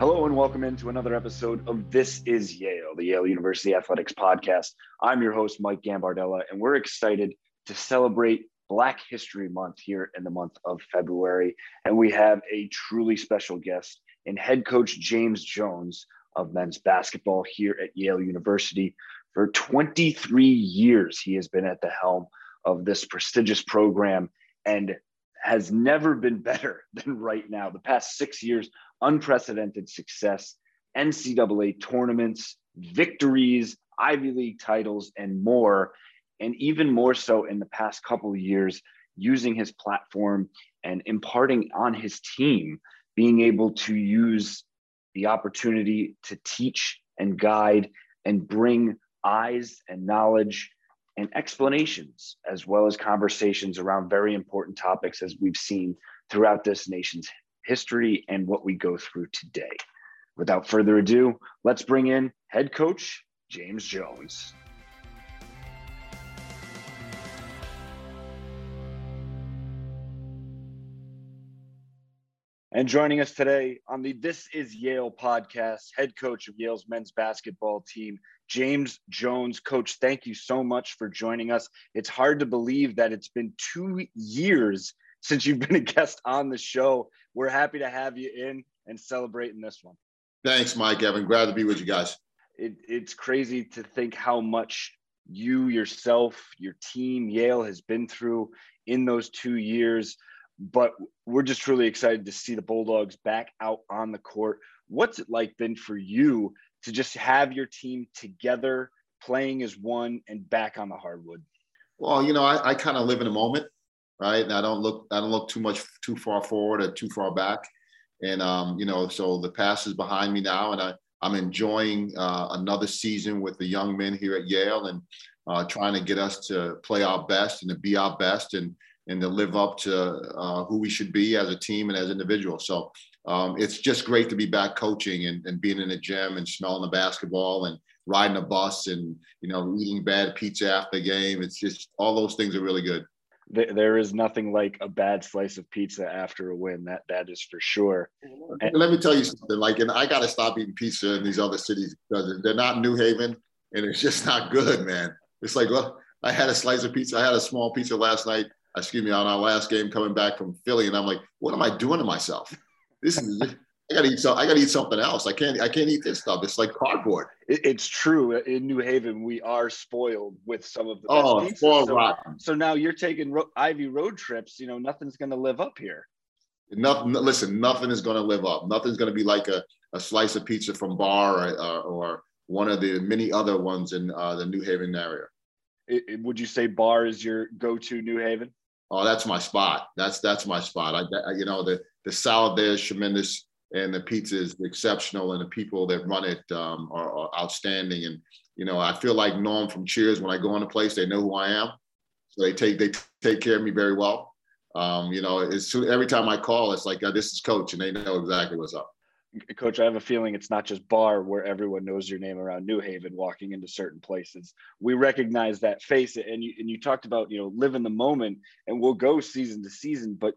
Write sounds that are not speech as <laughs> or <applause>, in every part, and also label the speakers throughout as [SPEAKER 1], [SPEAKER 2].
[SPEAKER 1] Hello and welcome into another episode of This is Yale, the Yale University Athletics Podcast. I'm your host, Mike Gambardella, and we're excited to celebrate Black History Month here in the month of February. And we have a truly special guest in head coach James Jones of men's basketball here at Yale University. For 23 years, he has been at the helm of this prestigious program and has never been better <laughs> than right now. The past six years unprecedented success, NCAA tournaments, victories, Ivy League titles, and more. And even more so in the past couple of years, using his platform and imparting on his team, being able to use the opportunity to teach and guide and bring eyes and knowledge and explanations, as well as conversations around very important topics, as we've seen throughout this nation's history, and what we go through today. Without further ado, let's bring in head coach James Jones. And joining us today on the This Is Yale podcast, head coach of Yale's men's basketball team, James Jones. Coach, thank you so much for joining us. It's hard to believe that it's been two years since you've been a guest on the show. We're happy to have you in and celebrating this one.
[SPEAKER 2] Thanks, Mike Evan. Glad to be with you guys.
[SPEAKER 1] It, it's crazy to think how much you yourself, your team, Yale has been through in those two years. But we're just truly excited to see the Bulldogs back out on the court. What's it like been for you to just have your team together, playing as one, and back on the hardwood?
[SPEAKER 2] Well, you know, I, I kind of live in a moment right? And I don't look I don't look too much too far forward or too far back. And um, you know, so the past is behind me now, and I I'm enjoying uh, another season with the young men here at Yale and uh, trying to get us to play our best and to be our best and and to live up to uh, who we should be as a team and as individuals. So um, it's just great to be back coaching and, and being in the gym and smelling the basketball and riding a bus and you know eating bad pizza after the game. It's just all those things are really good
[SPEAKER 1] there is nothing like a bad slice of pizza after a win. That that is for sure.
[SPEAKER 2] And let me tell you something. Like, and I got to stop eating pizza in these other cities because they're not New Haven, and it's just not good, man. It's like, well, I had a slice of pizza. I had a small pizza last night. Excuse me, on our last game coming back from Philly, and I'm like, what am I doing to myself? This is I gotta eat so I gotta eat something else. I can't I can't eat this stuff. It's like cardboard.
[SPEAKER 1] It, it's true. In New Haven, we are spoiled with some of the
[SPEAKER 2] oh,
[SPEAKER 1] best
[SPEAKER 2] so,
[SPEAKER 1] rotten. so now you're taking ro- Ivy road trips. You know, nothing's gonna live up here.
[SPEAKER 2] Nothing. Listen, nothing is gonna live up. Nothing's gonna be like a, a slice of pizza from Bar or, or, or one of the many other ones in uh, the New Haven area.
[SPEAKER 1] It, it, would you say Bar is your go-to New Haven?
[SPEAKER 2] Oh, that's my spot. That's that's my spot. I, you know the the salad there is tremendous and the pizza is exceptional and the people that run it um, are, are, outstanding. And you know i feel like norm from cheers when i go in a place they know who i am. So they take they take care of me very well. Um, you know it's every time i call it's like oh, this is coach and they know exactly what's up.
[SPEAKER 1] Coach i have a feeling it's not just bar where everyone knows your name around new haven walking into certain places. We recognize that face and you and you talked about you know live in the moment and we'll go season to season but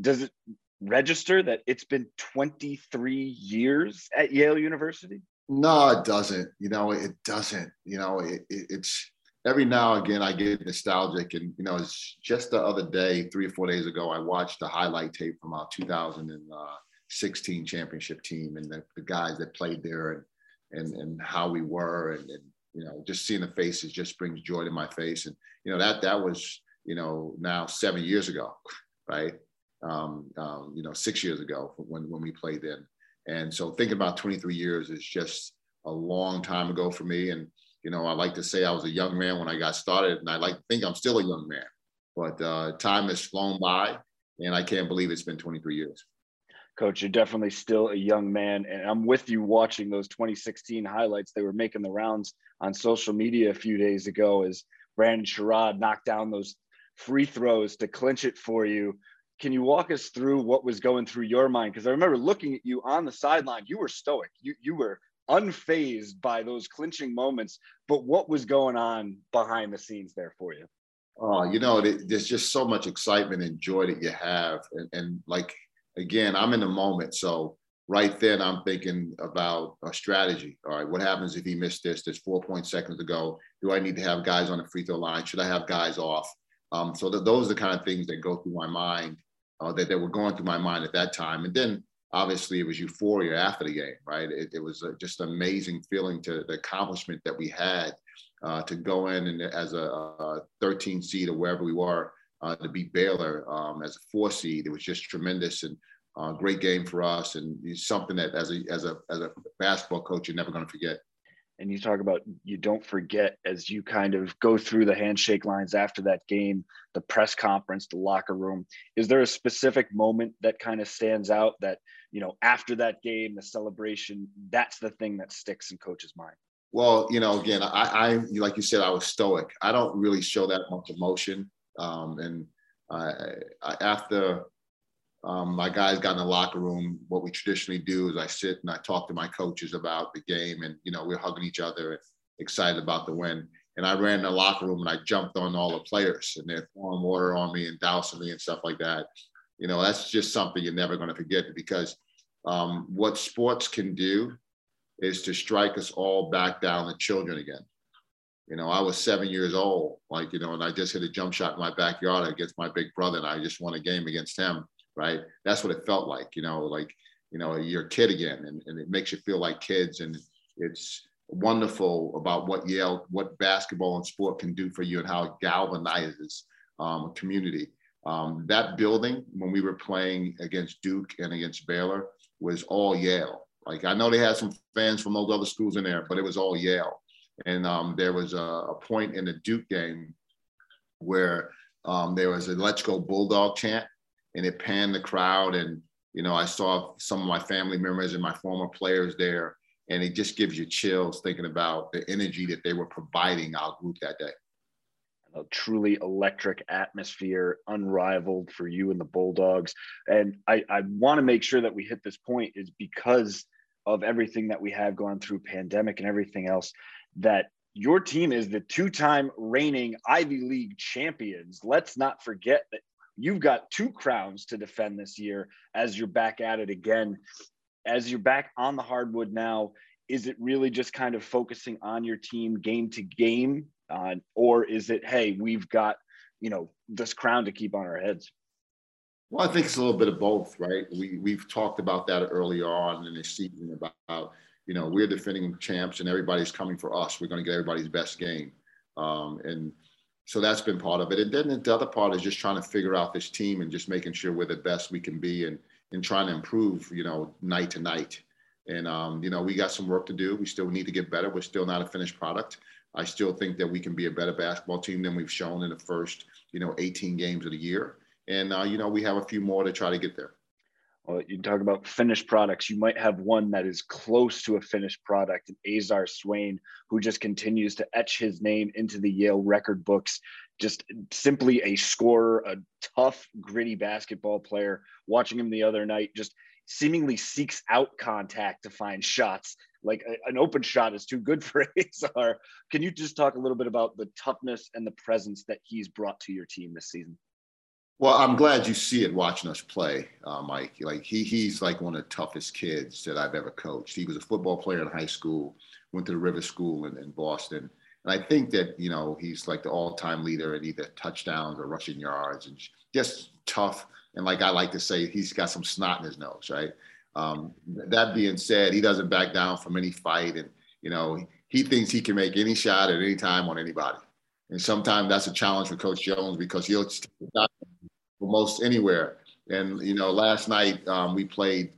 [SPEAKER 1] does it register that it's been 23 years at Yale University?
[SPEAKER 2] No, it doesn't. You know, it doesn't. You know, it, it, it's every now and again I get nostalgic. And, you know, it's just the other day, three or four days ago, I watched the highlight tape from our 2016 championship team and the, the guys that played there and, and, and how we were. And, and, you know, just seeing the faces just brings joy to my face. And, you know, that, that was, you know, now seven years ago, right? Um, um, you know, six years ago when, when we played then. And so thinking about 23 years is just a long time ago for me. And, you know, I like to say I was a young man when I got started and I like to think I'm still a young man, but uh, time has flown by and I can't believe it's been 23 years.
[SPEAKER 1] Coach, you're definitely still a young man. And I'm with you watching those 2016 highlights. They were making the rounds on social media a few days ago as Brandon Sherrod knocked down those free throws to clinch it for you can you walk us through what was going through your mind? Because I remember looking at you on the sideline, you were stoic. You you were unfazed by those clinching moments. But what was going on behind the scenes there for you?
[SPEAKER 2] Oh, you know, there's just so much excitement and joy that you have, and, and like again, I'm in the moment, so right then I'm thinking about a strategy. All right, what happens if he missed this? There's four point seconds to go. Do I need to have guys on the free throw line? Should I have guys off? Um, so th- those are the kind of things that go through my mind uh, that, that were going through my mind at that time. And then obviously it was euphoria after the game, right? It, it was a, just an amazing feeling to the accomplishment that we had uh, to go in and as a, a 13 seed or wherever we were uh, to beat Baylor um, as a four seed. It was just tremendous and uh, great game for us, and something that as a as a as a basketball coach you're never going to forget.
[SPEAKER 1] And you talk about you don't forget as you kind of go through the handshake lines after that game, the press conference, the locker room. Is there a specific moment that kind of stands out that you know after that game, the celebration? That's the thing that sticks in coach's mind.
[SPEAKER 2] Well, you know, again, I, I like you said, I was stoic. I don't really show that much emotion, um, and I, I, after um, my guys got in the locker room. What we traditionally do is I sit and I talk to my coaches about the game, and you know we're hugging each other and excited about the win. And I ran in the locker room and I jumped on all the players, and they're throwing water on me and dousing me and stuff like that. You know, that's just something you're never going to forget because um, what sports can do is to strike us all back down to children again. You know, I was seven years old, like, you know, and I just hit a jump shot in my backyard against my big brother, and I just won a game against him right? That's what it felt like, you know, like, you know, you're a kid again and, and it makes you feel like kids. And it's wonderful about what Yale, what basketball and sport can do for you and how it galvanizes um, a community. Um, that building, when we were playing against Duke and against Baylor, was all Yale. Like I know they had some fans from those other schools in there, but it was all Yale. And um, there was a, a, point in the Duke game where um, there was a "Let's Go Bulldog" chant, and it panned the crowd. And, you know, I saw some of my family members and my former players there. And it just gives you chills thinking about the energy that they were providing our group that day.
[SPEAKER 1] A truly electric atmosphere, unrivaled for you and the Bulldogs. And I, I want to make sure that we hit this point is because of everything that we have gone through pandemic and everything else that your team is the two-time reigning Ivy League champions. Let's not forget that you've got two crowns to defend this year as you're back at it again. As you're back on the hardwood now, is it really just kind of focusing on your team game to game? Uh, or is it, hey, we've got, you know, this crown to keep on our heads?
[SPEAKER 2] Well, I think it's a little bit of both, right? We, we've talked about that earlier on in the season about, you know, we're defending champs and everybody's coming for us. We're going to get everybody's best game. Um, and so that's been part of it. And then the other part is just trying to figure out this team and just making sure we're the best we can be and and trying to improve, you know, night to night. And um, you know, we got some work to do. We still need to get better. We're still not a finished product. I still think that we can be a better basketball team than we've shown in the first, you know, 18 games of the year. And uh, you know, we have a few more to try to get there
[SPEAKER 1] well, you talk about finished products. You might have one that is close to a finished product, and Azar Swain, who just continues to etch his name into the Yale record books. Just simply a scorer, a tough, gritty basketball player. Watching him the other night, just seemingly seeks out contact to find shots. Like a, an open shot is too good <laughs> for Azar. Can you just talk a little bit about the toughness and the presence that he's brought to your team this season?
[SPEAKER 2] Well, I'm glad you see it watching us play, uh, Mike. Like he, he's like one of the toughest kids that I've ever coached. He was a football player in high school, went to the River School in, in Boston, and I think that you know he's like the all-time leader in either touchdowns or rushing yards, and just tough. And like I like to say, he's got some snot in his nose, right? Um, that being said, he doesn't back down from any fight, and you know he thinks he can make any shot at any time on anybody. And sometimes that's a challenge for Coach Jones because he'll most anywhere. And you know, last night um, we played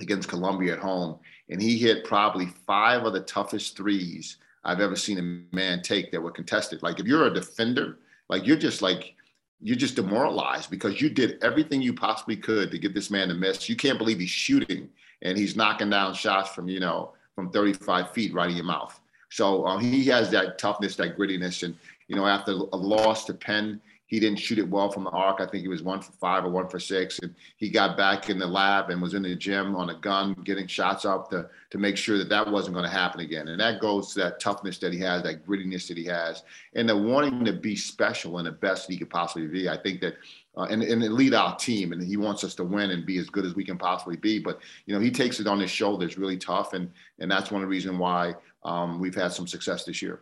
[SPEAKER 2] against Columbia at home, and he hit probably five of the toughest threes I've ever seen a man take that were contested. Like if you're a defender, like you're just like you're just demoralized because you did everything you possibly could to get this man to miss. You can't believe he's shooting and he's knocking down shots from you know from 35 feet right in your mouth. So um, he has that toughness, that grittiness, and you know after a loss to Penn, he didn't shoot it well from the arc. I think he was one for five or one for six. And he got back in the lab and was in the gym on a gun, getting shots up to, to make sure that that wasn't going to happen again. And that goes to that toughness that he has, that grittiness that he has, and the wanting to be special and the best he could possibly be. I think that uh, and, and lead our team. And he wants us to win and be as good as we can possibly be. But, you know, he takes it on his shoulders really tough. And, and that's one of the reasons why um, we've had some success this year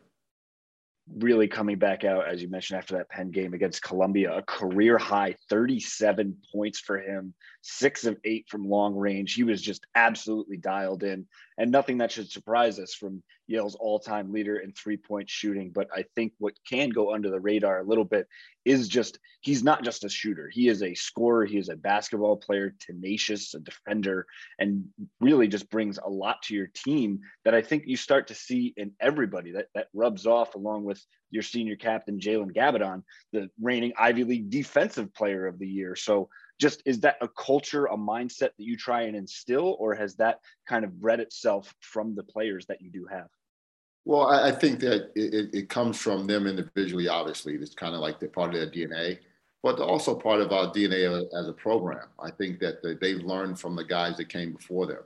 [SPEAKER 1] really coming back out, as you mentioned, after that Penn game against Columbia, a career high 37 points for him, six of eight from long range. He was just absolutely dialed in, and nothing that should surprise us from Yale's all time leader in three point shooting. But I think what can go under the radar a little bit is just he's not just a shooter, he is a scorer, he is a basketball player, tenacious, a defender, and really just brings a lot to your team that I think you start to see in everybody that, that rubs off along with your senior captain, Jalen Gabbidon, the reigning Ivy League defensive player of the year. So just is that a culture, a mindset that you try and instill, or has that kind of bred itself from the players that you do have?
[SPEAKER 2] Well, I, think that it, it, comes from them individually, obviously. It's kind of like the part of their DNA, but also part of our DNA as a program. I think that they've learned from the guys that came before them.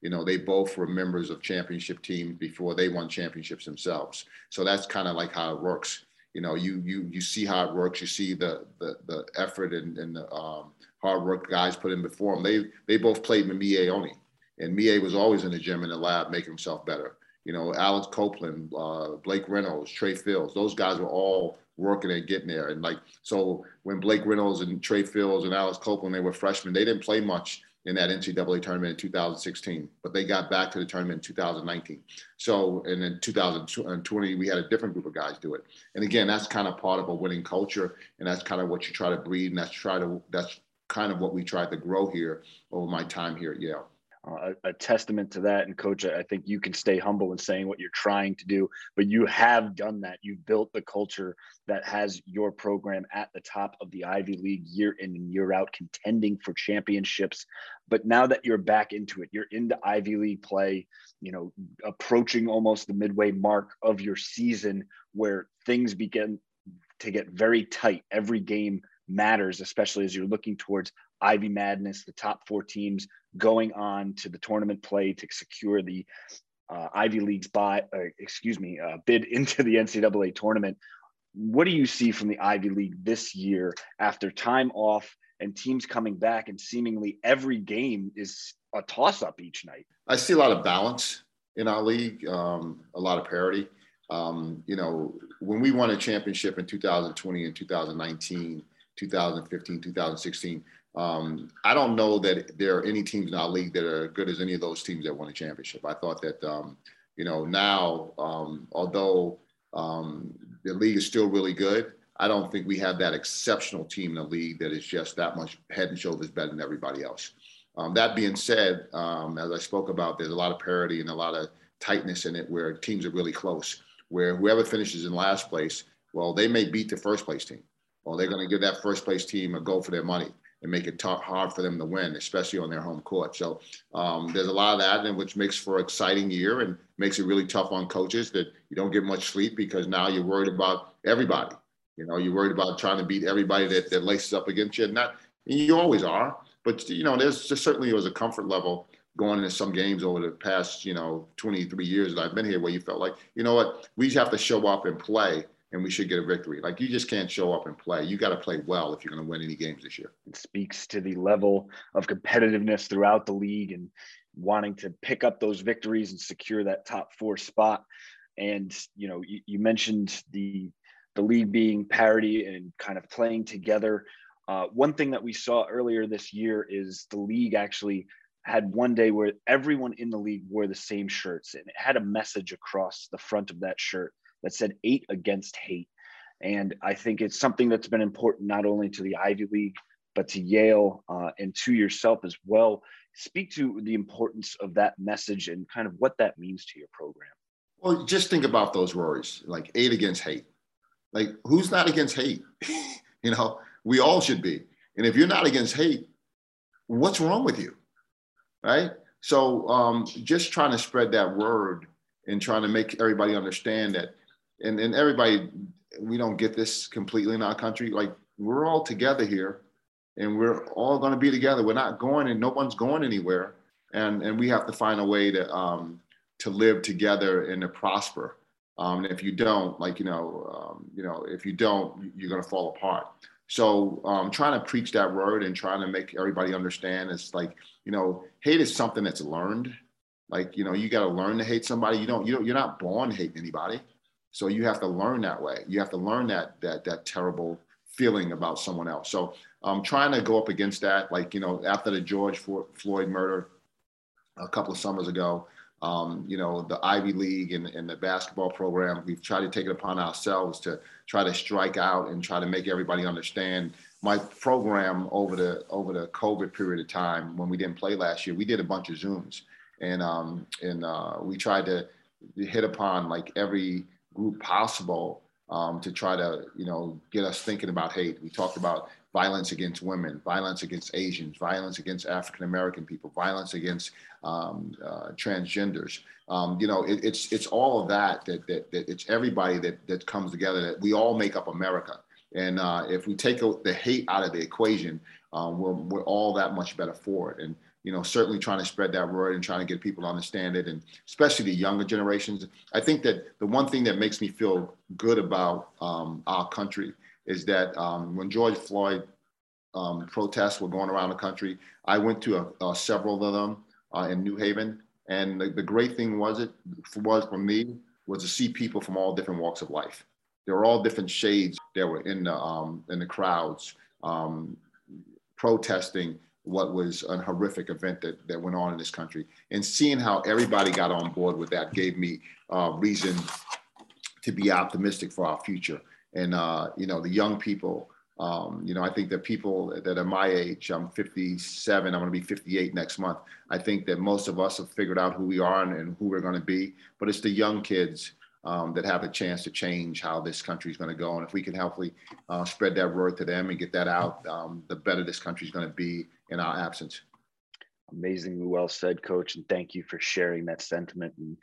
[SPEAKER 2] You know, they both were members of championship teams before they won championships themselves. So that's kind of like how it works. You know, you you you see how it works. You see the the, the effort and, and the um, hard work guys put in before them. They they both played Miye Oni, and Miye was always in the gym in the lab making himself better you know, Alex Copeland, uh, Blake Reynolds, Trey Phills, those guys were all working and getting there. And like, so when Blake Reynolds and Trey Phills and Alex Copeland, they were freshmen, they didn't play much in that NCAA tournament in 2016, but they got back to the tournament in 2019. So, and in 2020, we had a different group of guys do it. And again, that's kind of part of a winning culture, and that's kind of what you try to breed, and that's try to that's kind of what we tried to grow here over my time here at Yale
[SPEAKER 1] uh, a, a, testament to that. And coach, I think you can stay humble in saying what you're trying to do, but you have done that. You've built the culture that has your program at the top of the Ivy League year in and year out, contending for championships. But now that you're back into it, you're into Ivy League play, you know, approaching almost the midway mark of your season where things begin to get very tight. Every game matters, especially as you're looking towards Ivy Madness, the top four teams going on to the tournament play to secure the uh, Ivy League's buy, uh, excuse me, uh, bid <laughs> into the NCAA tournament. What do you see from the Ivy League this year after time off and teams coming back and seemingly every game is a toss up each night?
[SPEAKER 2] I see a lot of balance in our league, um, a lot of parity. Um, you know, when we won a championship in 2020 and 2019, 2015, 2016, um, I don't know that there are any teams in our league that are good as any of those teams that won a championship. I thought that, um, you know, now, um, although um, the league is still really good, I don't think we have that exceptional team in the league that is just that much head and shoulders better than everybody else. Um, that being said, um, as I spoke about, there's a lot of parity and a lot of tightness in it where teams are really close, where whoever finishes in last place, well, they may beat the first place team. Well, they're going to give that first place team a go for their money and make it hard for them to win, especially on their home court. So um, there's a lot of that, and which makes for an exciting year and makes it really tough on coaches that you don't get much sleep because now you're worried about everybody. You know, you're worried about trying to beat everybody that, that laces up against you. And not, and you always are, but you know, there's just certainly was a comfort level going into some games over the past, you know, 23 years that I've been here where you felt like, you know what, we just have to show up and play and we should get a victory. Like you just can't show up and play. You got to play well if you're going to win any games this year.
[SPEAKER 1] It speaks to the level of competitiveness throughout the league and wanting to pick up those victories and secure that top four spot. And you know, you, you mentioned the the league being parity and kind of playing together. Uh, one thing that we saw earlier this year is the league actually had one day where everyone in the league wore the same shirts and it had a message across the front of that shirt that said eight against hate. And I think it's something that's been important not only to the Ivy League, but to Yale uh, and to yourself as well. Speak to the importance of that message and kind of what that means to your program.
[SPEAKER 2] Well, just think about those words like eight against hate. Like, who's not against hate? <laughs> you know, we all should be. And if you're not against hate, what's wrong with you? Right? So, um, just trying to spread that word and trying to make everybody understand that and, and everybody, we don't get this completely in our country. Like we're all together here and we're all going to be together. We're not going and no one's going anywhere. And, and we have to find a way to, um, to live together and to prosper. Um, and if you don't, like, you know, um, you know, if you don't, you're going to fall apart. So um, trying to preach that word and trying to make everybody understand it's like, you know, hate is something that's learned. Like, you know, you got to learn to hate somebody. You don't, you don't, you're not born hating anybody. So you have to learn that way. You have to learn that, that, that terrible feeling about someone else. So I'm trying to go up against that. Like, you know, after the George Floyd murder a couple of summers ago, um, you know, the Ivy League and, and, the basketball program, we've tried to take it upon ourselves to try to strike out and try to make everybody understand. My program over the over the COVID period of time when we didn't play last year, we did a bunch of Zooms, and um, and uh, we tried to hit upon like every group possible um, to try to you know get us thinking about hate. We talked about violence against women, violence against Asians, violence against African American people, violence against um, uh, transgenders. Um, you know, it, it's it's all of that, that that, that it's everybody that that comes together. That we all make up America, and uh, if we take the hate out of the equation, um, we're we're all that much better for it. And you know, certainly trying to spread that word and trying to get people to understand it, and especially the younger generations. I think that the one thing that makes me feel good about um, our country is that um, when George Floyd um, protests were going around the country, I went to a, a several of them uh, in New Haven, and the, the, great thing was it was for me was to see people from all different walks of life. There were all different shades that were in the um, in the crowds um, protesting what was a horrific event that, that went on in this country, and seeing how everybody got on board with that gave me uh, reason to be optimistic for our future and uh, you know the young people. Um, you know, I think that people that are my age, I'm 57, I'm going to be 58 next month. I think that most of us have figured out who we are and, and who we're going to be, but it's the young kids um, that have a chance to change how this country is going to go. And if we can hopefully uh, spread that word to them and get that out, um, the better this country is going to be in our absence.
[SPEAKER 1] Amazingly well said, coach. And thank you for sharing that sentiment. And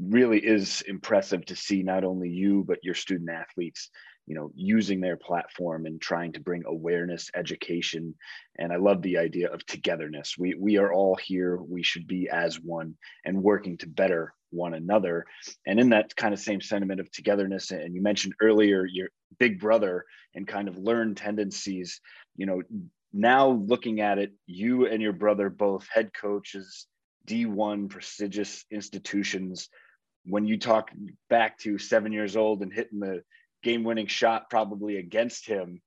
[SPEAKER 1] really is impressive to see not only you, but your student athletes you know using their platform and trying to bring awareness education and i love the idea of togetherness we we are all here we should be as one and working to better one another and in that kind of same sentiment of togetherness and you mentioned earlier your big brother and kind of learned tendencies you know now looking at it you and your brother both head coaches d1 prestigious institutions when you talk back to seven years old and hitting the game winning shot probably against him.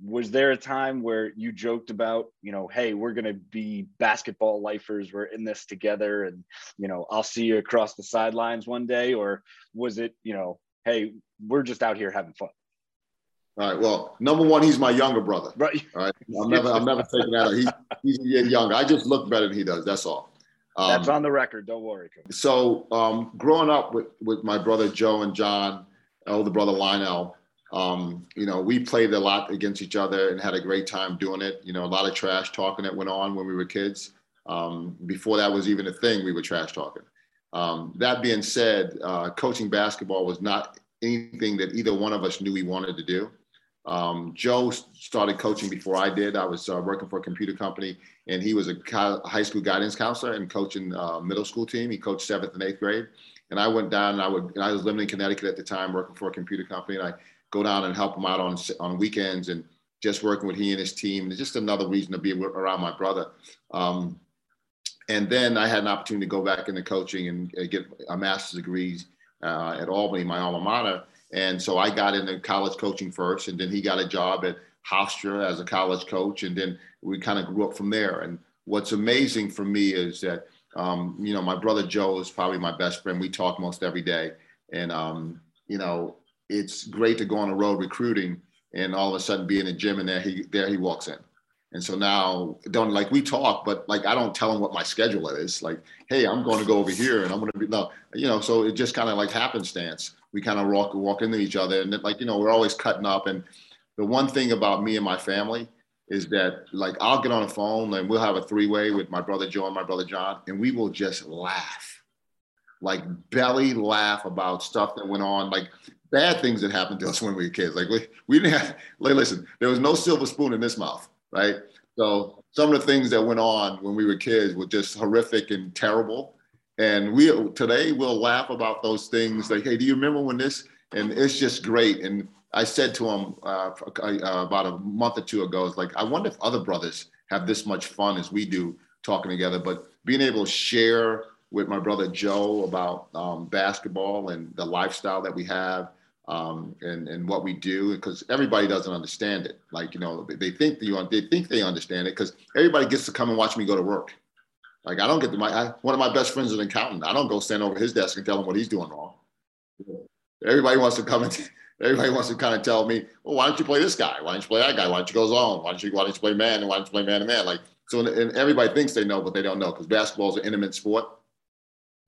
[SPEAKER 1] Was there a time where you joked about, you know, hey, we're going to be basketball lifers, we're in this together, and, you know, I'll see you across the sidelines one day? Or was it, you know, hey, we're just out here having fun?
[SPEAKER 2] All right. Well, number one, he's my younger brother.
[SPEAKER 1] Right.
[SPEAKER 2] All right. I'm never, I'm never taking that. He, he's a year younger. I just look better than he does. That's all.
[SPEAKER 1] Um, That's on the record. Don't worry.
[SPEAKER 2] So, um, growing up with, with my brother Joe and John, older brother Lionel. Um, you know, we played a lot against each other and had a great time doing it. You know, a lot of trash talking that went on when we were kids. Um, before that was even a thing, we were trash talking. Um, that being said, uh, coaching basketball was not anything that either one of us knew we wanted to do. Um, Joe started coaching before I did. I was uh, working for a computer company, and he was a high school guidance counselor and coaching uh, middle school team. He coached seventh and eighth grade. And I went down and I would, and I was living in Connecticut at the time, working for a computer company. And I go down and help him out on, on weekends and just working with he and his team. And it's just another reason to be around my brother. Um, and then I had an opportunity to go back into coaching and get a master's degree uh, at Albany, my alma mater. And so I got into college coaching first, and then he got a job at Hofstra as a college coach, and then we kind of grew up from there. And what's amazing for me is that um, you know, my brother Joe is probably my best friend. We talk most every day. And, um, you know, it's great to go on the road recruiting and all of a sudden be in the gym and there he, there he walks in. And so now don't like we talk, but like I don't tell him what my schedule is. Like, hey, I'm going to go over here and I'm going to be no, you know. So it just kind of like happenstance. We kind of walk walk into each other and like you know we're always cutting up. And the one thing about me and my family is that like I'll get on the phone and we'll have a three way with my brother Joe and my brother John, and we will just laugh, like belly laugh about stuff that went on, like bad things that happened to us when we were kids. Like we, we didn't have, like, listen, there was no silver spoon in this mouth, right? So some of the things that went on when we were kids were just horrific and terrible. And we today we'll laugh about those things like, hey, do you remember when this? And it's just great. And I said to him uh, uh, about a month or two ago, "It's like I wonder if other brothers have this much fun as we do talking together." But being able to share with my brother Joe about um, basketball and the lifestyle that we have um, and and what we do because everybody doesn't understand it. Like you know, they think you they think they understand it because everybody gets to come and watch me go to work. Like I don't get to my I, one of my best friends is an accountant. I don't go stand over his desk and tell him what he's doing wrong. Everybody wants to come and <laughs> everybody wants to kind of tell me, well, why don't you play this guy? Why don't you play that guy? Why don't you go zone? Why don't you why don't you play man? And why don't you play man to man? Like so, and everybody thinks they know, but they don't know because basketball is an intimate sport.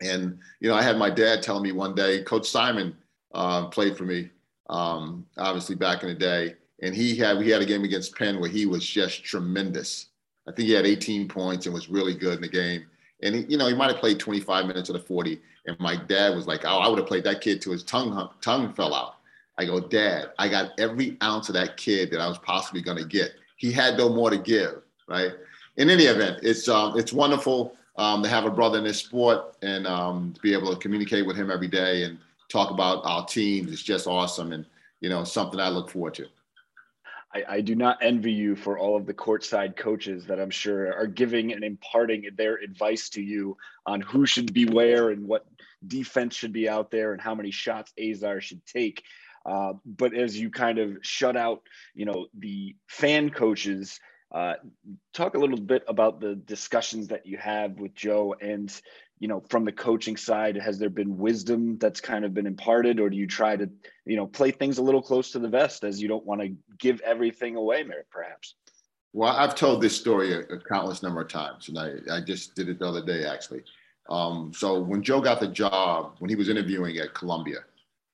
[SPEAKER 2] And you know, I had my dad telling me one day, Coach Simon uh, played for me, um, obviously back in the day, and he had we had a game against Penn where he was just tremendous. I think he had 18 points and was really good in the game. And he, you know, he might have played 25 minutes of the 40. And my dad was like, "Oh, I would have played that kid till his tongue tongue fell out." I go, "Dad, I got every ounce of that kid that I was possibly going to get. He had no more to give, right?" In any event, it's um, it's wonderful um, to have a brother in this sport and um, to be able to communicate with him every day and talk about our teams It's just awesome and you know something I look forward to.
[SPEAKER 1] I, I, do not envy you for all of the courtside coaches that I'm sure are giving and imparting their advice to you on who should be where and what defense should be out there and how many shots Azar should take. Uh, but as you kind of shut out, you know, the fan coaches, uh, talk a little bit about the discussions that you have with Joe and you know from the coaching side has there been wisdom that's kind of been imparted or do you try to you know play things a little close to the vest as you don't want to give everything away perhaps?
[SPEAKER 2] Well i've told this story a, a countless number of times and i, I just did it the other day actually. Um, so when joe got the job when he was interviewing at columbia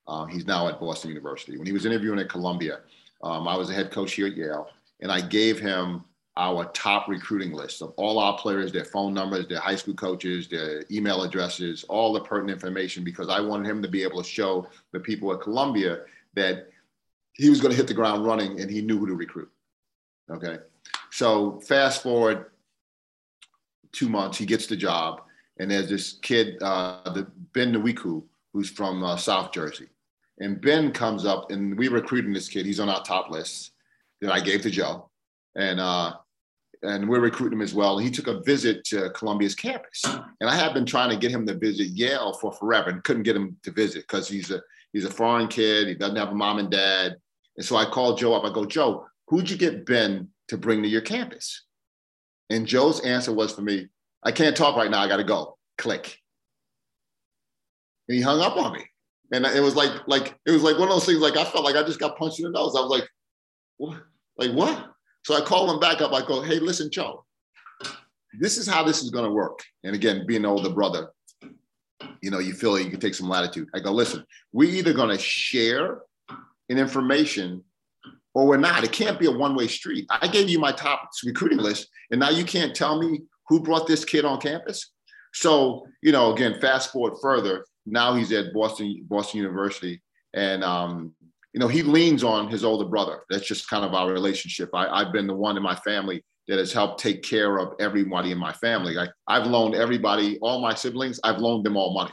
[SPEAKER 2] uh, he's now at boston university. When he was interviewing at columbia um, i was a head coach here at yale and i gave him our top recruiting list of all our players, their phone numbers, their high school coaches, their email addresses, all the pertinent information, because I wanted him to be able to show the people at Columbia that he was going to hit the ground running and he knew who to recruit. Okay. So fast forward two months, he gets the job. And there's this kid, uh, the Ben Nwiku, who's from uh, South Jersey. And Ben comes up and we're recruiting this kid. He's on our top list that I gave to Joe. And uh, and we're recruiting him as well. He took a visit to Columbia's campus, and I have been trying to get him to visit Yale for forever, and couldn't get him to visit because he's a he's a foreign kid. He doesn't have a mom and dad, and so I called Joe up. I go, Joe, who'd you get Ben to bring to your campus? And Joe's answer was for me, I can't talk right now. I got to go. Click. And he hung up on me, and it was like like it was like one of those things. Like I felt like I just got punched in the nose. I was like? Like what? So I call him back up. I go, hey, listen, Joe, this is how this is to work. And again, being an older brother, you know, you feel like you can take some latitude. I go, listen, we're either to share an information or we're not. It can't be a one way street. I gave you my top recruiting list, and now you can't tell me who brought this kid on campus. So, you know, again, fast forward further. Now he's at Boston Boston University, and um, you know, he leans on his older brother. That's just kind of our relationship. I, have been the one in my family that has helped take care of everybody in my family. I, I've loaned everybody, all my siblings, I've loaned them all money.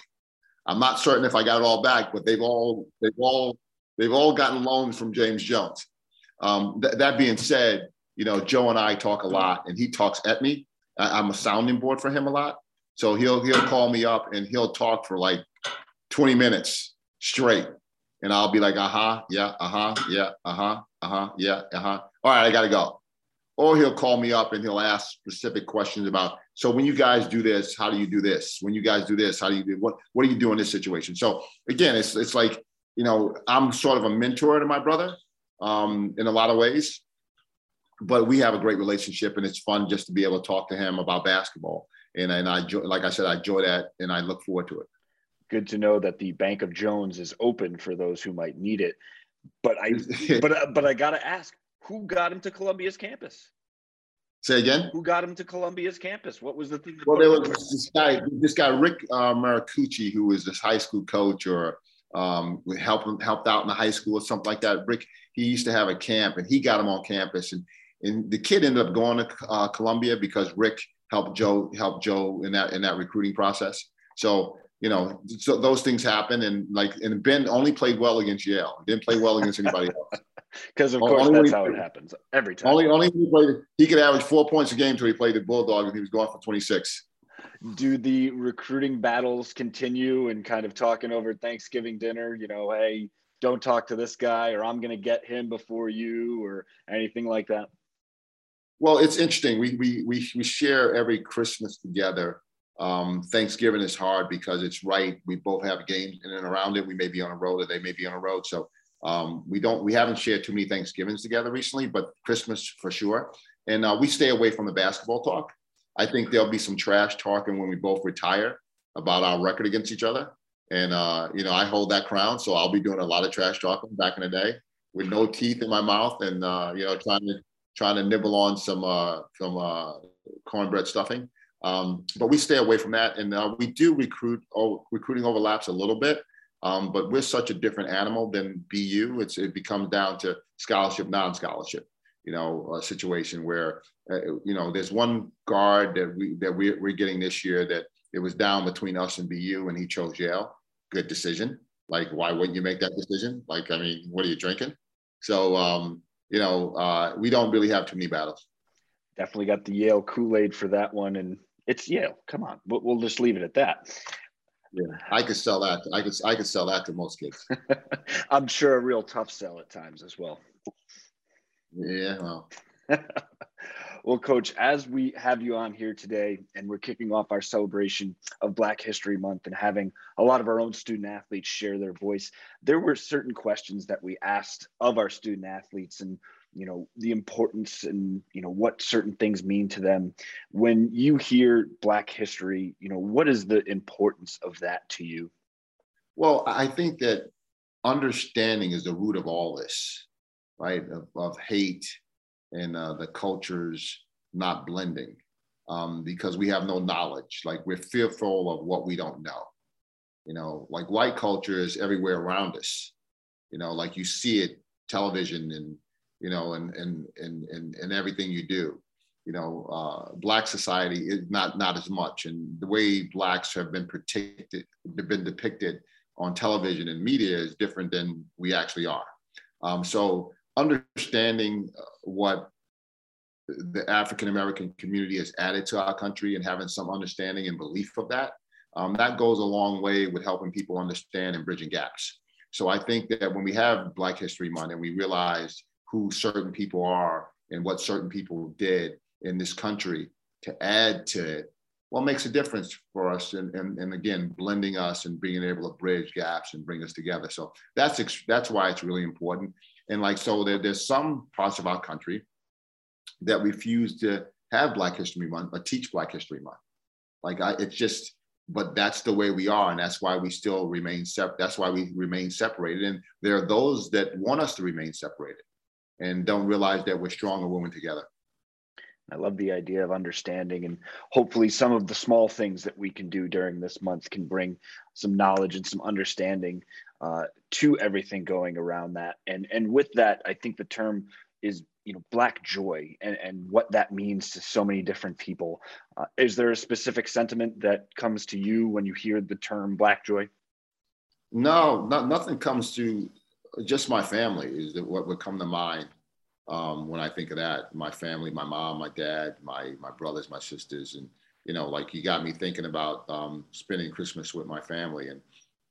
[SPEAKER 2] I'm not certain if I got it all back, but they've all, they've all, they've all gotten loans from James Jones. Um, th- that being said, you know, Joe and I talk a lot, and he talks at me. I- I'm a sounding board for him a lot. So he'll he'll call me up and he'll talk for like 20 minutes straight and I'll be like, uh huh, yeah, uh huh, yeah, uh huh, uh huh, yeah, huh. All right, I got to go. Or he'll call me up and he'll ask specific questions about, so when you guys do this, how do you do this? When you guys do this, how do you do what? What do you do in this situation? So again, it's it's like you know, I'm sort of a mentor to my brother um, in a lot of ways, but we have a great relationship, and it's fun just to be able to talk to him about basketball. And and I like I said, I enjoy that, and I look forward to it
[SPEAKER 1] good to know that the Bank of Jones is open for those who might need it. But I, <laughs> but uh, but I gotta ask, who got him to Columbia's campus?
[SPEAKER 2] Say again.
[SPEAKER 1] Who got him to Columbia's campus? What was the thing?
[SPEAKER 2] Well, there was this guy, this guy Rick uh, Maracucci, who was this high school coach or um, helped helped out in the high school or something like that. Rick, he used to have a camp, and he got him on campus, and and the kid ended up going to uh, Columbia because Rick helped Joe helped Joe in that in that recruiting process. So you know, so those things happen. And like, and Ben only played well against Yale. He didn't play well against anybody else. <laughs>
[SPEAKER 1] Because of course only that's how it happens every time.
[SPEAKER 2] Only, only he played. He could average four points a game until he played the Bulldog, and he was going for 26.
[SPEAKER 1] Do the recruiting battles continue and kind of talking over Thanksgiving dinner? You know, hey, don't talk to this guy, or I'm going to get him before you, or anything like that.
[SPEAKER 2] Well, it's interesting. We we we we share every Christmas together. Um, Thanksgiving is hard because it's right. We both have games in and around it. We may be on a road, or they may be on a road. So um, we don't. We haven't shared too many Thanksgivings together recently, but Christmas for sure. And uh, we stay away from the basketball talk. I think there'll be some trash talking when we both retire about our record against each other. And uh, you know, I hold that crown, so I'll be doing a lot of trash talking back in the day with no teeth in my mouth, and uh, you know, trying to trying to nibble on some uh, some uh, cornbread stuffing. Um, but we stay away from that, and uh, we do recruit. Oh, recruiting overlaps a little bit, um, but we're such a different animal than BU. It's it becomes down to scholarship, non-scholarship. You know, a situation where uh, you know there's one guard that we that we, we're getting this year that it was down between us and BU, and he chose Yale. Good decision. Like, why wouldn't you make that decision? Like, I mean, what are you drinking? So, um, you know, uh, we don't really have too many battles.
[SPEAKER 1] Definitely got the Yale Kool Aid for that one, and it's Yale. Come on, we'll, we'll just leave it at that.
[SPEAKER 2] Yeah, I could sell that. I could I could sell that to most kids. <laughs>
[SPEAKER 1] I'm sure a real tough sell at times as well.
[SPEAKER 2] Yeah, well. <laughs>
[SPEAKER 1] well, Coach, as we have you on here today, and we're kicking off our celebration of Black History Month and having a lot of our own student athletes share their voice, there were certain questions that we asked of our student athletes, and you know the importance and you know what certain things mean to them. When you hear Black history, you know what is the importance of that to you?
[SPEAKER 2] Well, I think that understanding is the root of all this, right? Of, of hate and uh, the cultures not blending um, because we have no knowledge. Like we're fearful of what we don't know. You know, like white culture is everywhere around us. You know, like you see it television and you know and and and and, and everything you do. You know, uh, black society is not not as much, and the way blacks have been protected, been depicted on television and media is different than we actually are. Um, so understanding uh, what the African American community has added to our country and having some understanding and belief of that, um, that goes a long way with helping people understand and bridging gaps. So I think that when we have Black History Month and we realize who certain people are and what certain people did in this country to add to it, well, makes a difference for us. And, and, and again, blending us and being able to bridge gaps and bring us together. So that's, that's why it's really important. And like, so there, there's some parts of our country that refuse to have Black History Month or teach Black History Month. Like, I, it's just, but that's the way we are. And that's why we still remain. That's why we remain separated. And there are those that want us to remain separated and don't realize that we're stronger when we're together.
[SPEAKER 1] I love the idea of understanding, and hopefully, some of the small things that we can do during this month can bring some knowledge and some understanding uh, to everything going around that. And and with that, I think the term is you know black joy and, and what that means to so many different people. Uh, is there a specific sentiment that comes to you when you hear the term black joy?
[SPEAKER 2] No, not, nothing comes to just my family is what would come to mind um, when I think of that. My family, my mom, my dad, my my brothers, my sisters, and you know, like you got me thinking about um, spending Christmas with my family. And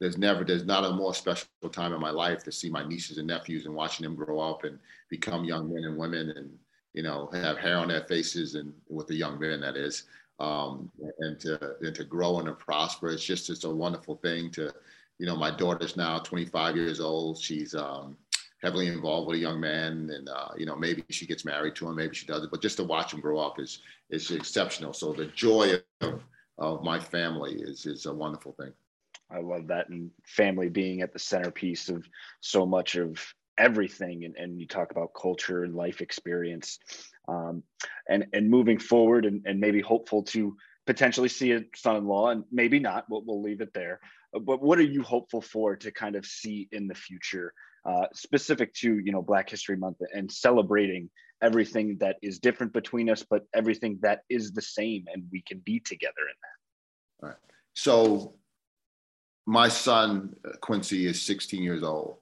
[SPEAKER 2] there's never, there's not a more special time in my life to see my nieces and nephews and watching them grow up and become young men and women, and you know, have hair on their faces and with the young men that is, um, and to and to grow and to prosper. It's just it's a wonderful thing to, you know, my daughter's now 25 years old. She's um, heavily involved with a young man and uh, you know maybe she gets married to him maybe she doesn't but just to watch him grow up is is exceptional. So the joy of, of my family is is a wonderful thing.
[SPEAKER 1] I love that. And family being at the centerpiece of so much of everything and, and you talk about culture and life experience um, and and moving forward and, and maybe hopeful to potentially see a son-in-law and maybe not we'll, we'll leave it there but what are you hopeful for to kind of see in the future uh, specific to you know Black History Month and celebrating everything that is different between us, but everything that is the same, and we can be together in that.
[SPEAKER 2] All right. So my son Quincy is 16 years old,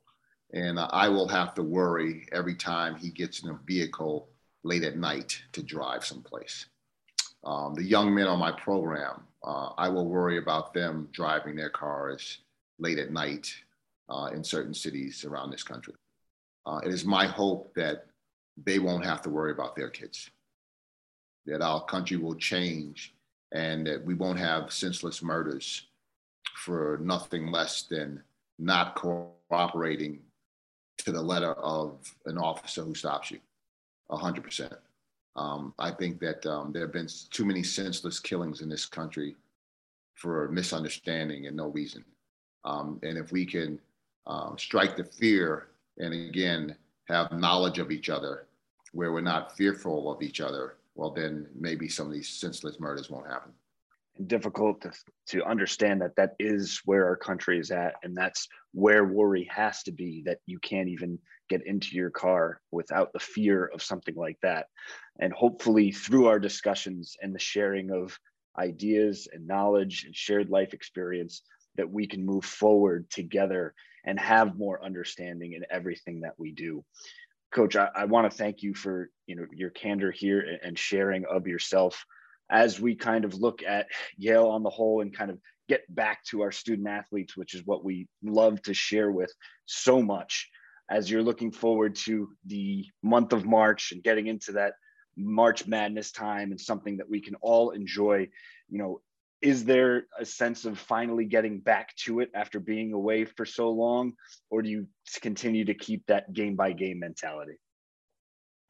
[SPEAKER 2] and I will have to worry every time he gets in a vehicle late at night to drive someplace. Um, the young men on my program, uh, I will worry about them driving their cars late at night uh, in certain cities around this country. Uh, it is my hope that they won't have to worry about their kids, that our country will change and that we won't have senseless murders for nothing less than not cooperating to the letter of an officer who stops you, 100%. Um, I think that um, there have been too many senseless killings in this country for misunderstanding and no reason. Um, and if we can um, strike the fear and again have knowledge of each other where we're not fearful of each other, well, then maybe some of these senseless murders won't happen
[SPEAKER 1] difficult to, to understand that that is where our country is at and that's where worry has to be that you can't even get into your car without the fear of something like that. And hopefully through our discussions and the sharing of ideas and knowledge and shared life experience that we can move forward together and have more understanding in everything that we do. Coach i, I want to thank you for you know your candor here and sharing of yourself as we kind of look at Yale on the whole and kind of get back to our student athletes, which is what we love to share with so much as you're looking forward to the month of March and getting into that March Madness time and something that we can all enjoy. You know, is there a sense of finally getting back to it after being away for so long, or do you continue to keep that game by game mentality?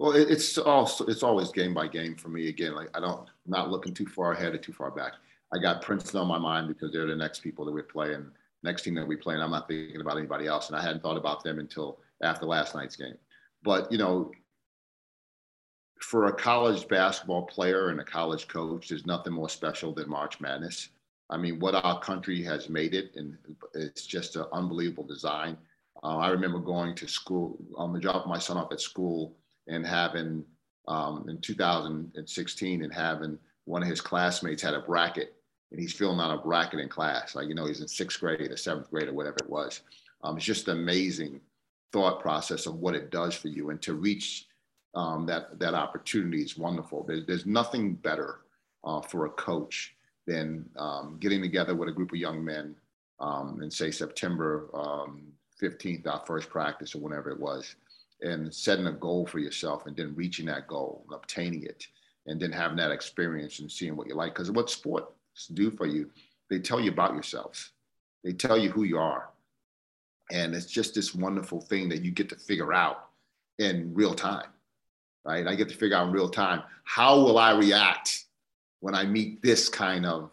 [SPEAKER 2] Well, it's also it's always game by game for me. Again, like I don't I'm not looking too far ahead or too far back. I got Princeton on my mind because they're the next people that we play and next team that we play, and I'm not thinking about anybody else. And I hadn't thought about them until after last night's game. But you know, for a college basketball player and a college coach, there's nothing more special than March Madness. I mean, what our country has made it, and it's just an unbelievable design. Uh, I remember going to school, um, dropping my son off at school and having um, in 2016 and having one of his classmates had a bracket and he's filling out a bracket in class. Like, you know, he's in sixth grade or seventh grade or whatever it was. Um, it's just amazing thought process of what it does for you. And to reach um, that, that opportunity is wonderful. There's, there's nothing better uh, for a coach than um, getting together with a group of young men um, and say September 15th, um, our first practice or whenever it was, and setting a goal for yourself and then reaching that goal and obtaining it and then having that experience and seeing what you like. Because what sports do for you, they tell you about yourselves, they tell you who you are. And it's just this wonderful thing that you get to figure out in real time, right? I get to figure out in real time how will I react when I meet this kind of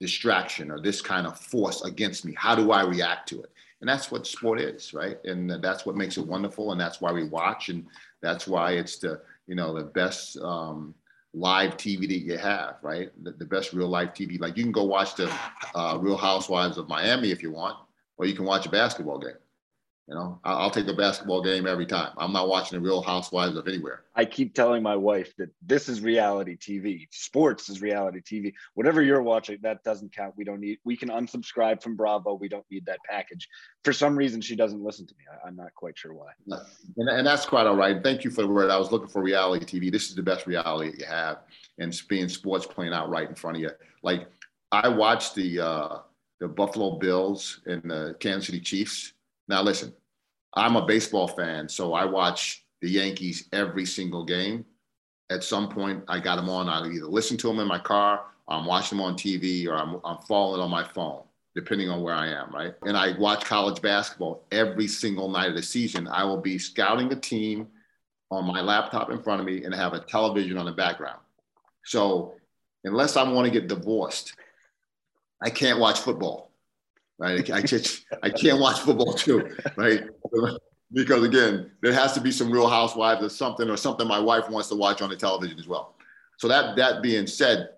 [SPEAKER 2] distraction or this kind of force against me? How do I react to it? And that's what sport is right? And that's what makes it wonderful and that's why we watch and that's why it's the you know the best um, live tv that you have right? The, the, best real life tv like you can go watch the uh, real housewives of miami if you want or you can watch a basketball game you know, I'll take a basketball game every time. I'm not watching the Real Housewives of anywhere.
[SPEAKER 1] I keep telling my wife that this is reality TV. Sports is reality TV. Whatever you're watching, that doesn't count. We don't need. We can unsubscribe from Bravo. We don't need that package. For some reason, she doesn't listen to me. I, am not quite sure why.
[SPEAKER 2] And, and that's quite all right. Thank you for the word. I was looking for reality TV. This is the best reality that you have, and being sports playing out right in front of you. Like I watched the uh, the Buffalo Bills and the Kansas City Chiefs now, listen, I'm a baseball fan, so I watch the Yankees every single game. At some point, I got them on. I either listen to them in my car, I'm watching them on TV, or I'm, I'm following on my phone, depending on where I am, right? And I watch college basketball every single night of the season. I will be scouting the team on my laptop in front of me and have a television on the background. So, unless I want to get divorced, I can't watch football right? I, just I can't watch football too, right? Because again, there has to be some Real Housewives or something, or something my wife wants to watch on the television as well. So that that being said,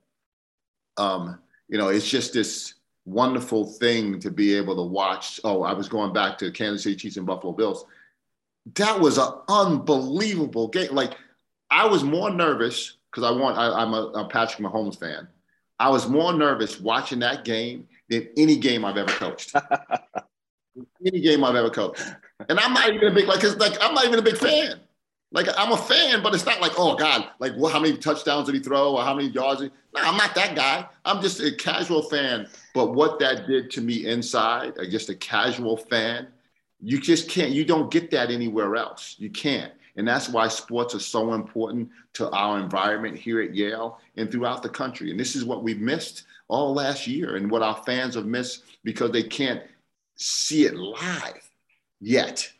[SPEAKER 2] um, you know, it's just this wonderful thing to be able to watch. Oh, I was going back to Kansas City Chiefs and Buffalo Bills. That was an unbelievable game. Like I was more nervous because I want. I, am a, a Patrick Mahomes fan. I was more nervous watching that game than any game I've ever coached. any game I've ever coached. And I'm not even a big like, like I'm not even a big fan. Like I'm a fan, but it's not like, oh God, like well, how many touchdowns did he throw or how many yards? Did no, I'm not that guy. I'm just a casual fan. But what that did to me inside, uh, just a casual fan, you just can't, you don't get that anywhere else. You can't. And that's why sports are so important to our environment here at Yale and throughout the country. And this is what we've missed all last year and what our fans have missed because they can't see it live yet.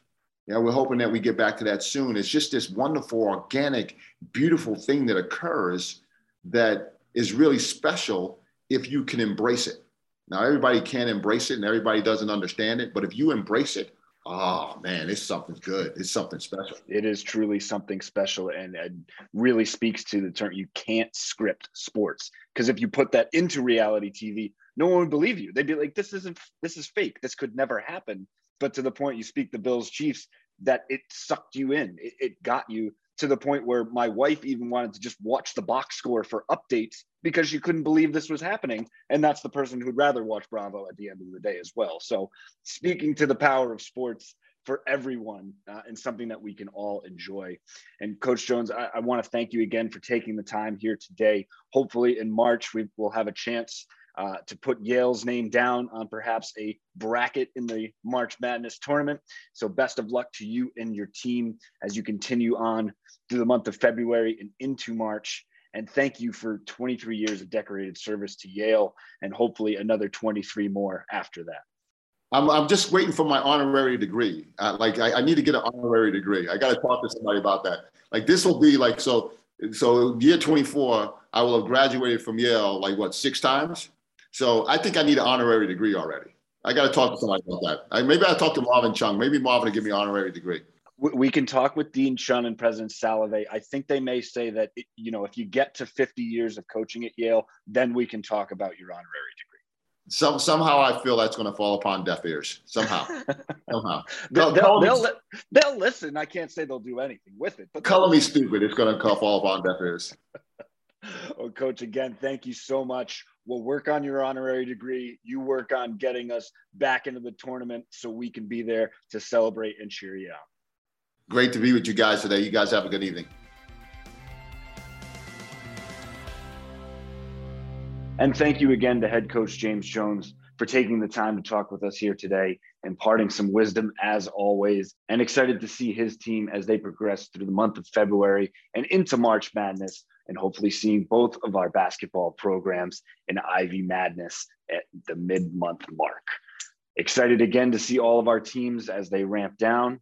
[SPEAKER 2] Yeah, we're hoping that we get back to that soon. It's just this wonderful, organic, beautiful thing that occurs that is really special if you can embrace it. Now, everybody can't embrace it and everybody doesn't understand it, but if you embrace it, oh man, it's something good. It's something special.
[SPEAKER 1] It is truly something special and it really speaks to the term you can't script sports. Because if you put that into reality TV, no one would believe you. They'd be like, this isn't, this is fake. This could never happen. But to the point you speak the Bills Chiefs, that it sucked you in. It, it got you to the point where my wife even wanted to just watch the box score for updates because she couldn't believe this was happening. And that's the person who'd rather watch Bravo at the end of the day as well. So, speaking to the power of sports for everyone uh, and something that we can all enjoy. And Coach Jones, I, I want to thank you again for taking the time here today. Hopefully, in March, we will have a chance uh, to put Yale's name down on perhaps a bracket in the March Madness tournament. So, best of luck to you and your team as you continue on through the month of February and into March. And thank you for 23 years of decorated service to Yale and hopefully another 23 more after that.
[SPEAKER 2] I'm, I'm just waiting for my honorary degree. Uh, like, I, I need to get an honorary degree. I got to talk to somebody about that. Like, this will be like, so, so year 24, I will have graduated from Yale like what, six times? So I think I need an honorary degree already. I got to talk to somebody about that. I, maybe I'll talk to Marvin Chun. Maybe Marvin will give me an honorary degree.
[SPEAKER 1] We can talk with Dean Chun and President Salovey. I think they may say that, you know, if you get to 50 years of coaching at Yale, then we can talk about your honorary degree.
[SPEAKER 2] Some, somehow I feel that's going to fall upon deaf ears. Somehow, <laughs> somehow
[SPEAKER 1] they'll, they'll, they'll, they'll, listen. I can't say they'll do anything with it,
[SPEAKER 2] but color me stupid. It's going to fall upon deaf ears. <laughs>
[SPEAKER 1] well, Coach, again, thank you so much. We'll work on your honorary degree. You work on getting us back into the tournament so we can be there to celebrate and cheer you out.
[SPEAKER 2] Great to be with you guys today. You guys have a good evening.
[SPEAKER 1] And thank you again to head coach James Jones for taking the time to talk with us here today, imparting some wisdom as always, and excited to see his team as they progress through the month of February and into March Madness and hopefully seeing both of our basketball programs in Ivy Madness at the mid month mark. Excited again to see all of our teams as they ramp down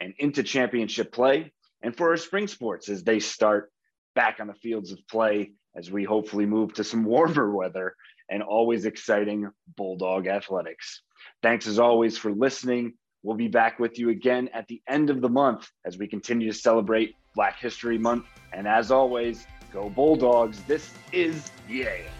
[SPEAKER 1] and into championship play, and for our spring sports as they start back on the fields of play as we hopefully move to some <laughs> warmer weather and always exciting Bulldog athletics. Thanks as always for listening. We'll be back with you again at the end of the month as we continue to celebrate Black History Month. And as always, Go Bulldogs. This is Yale.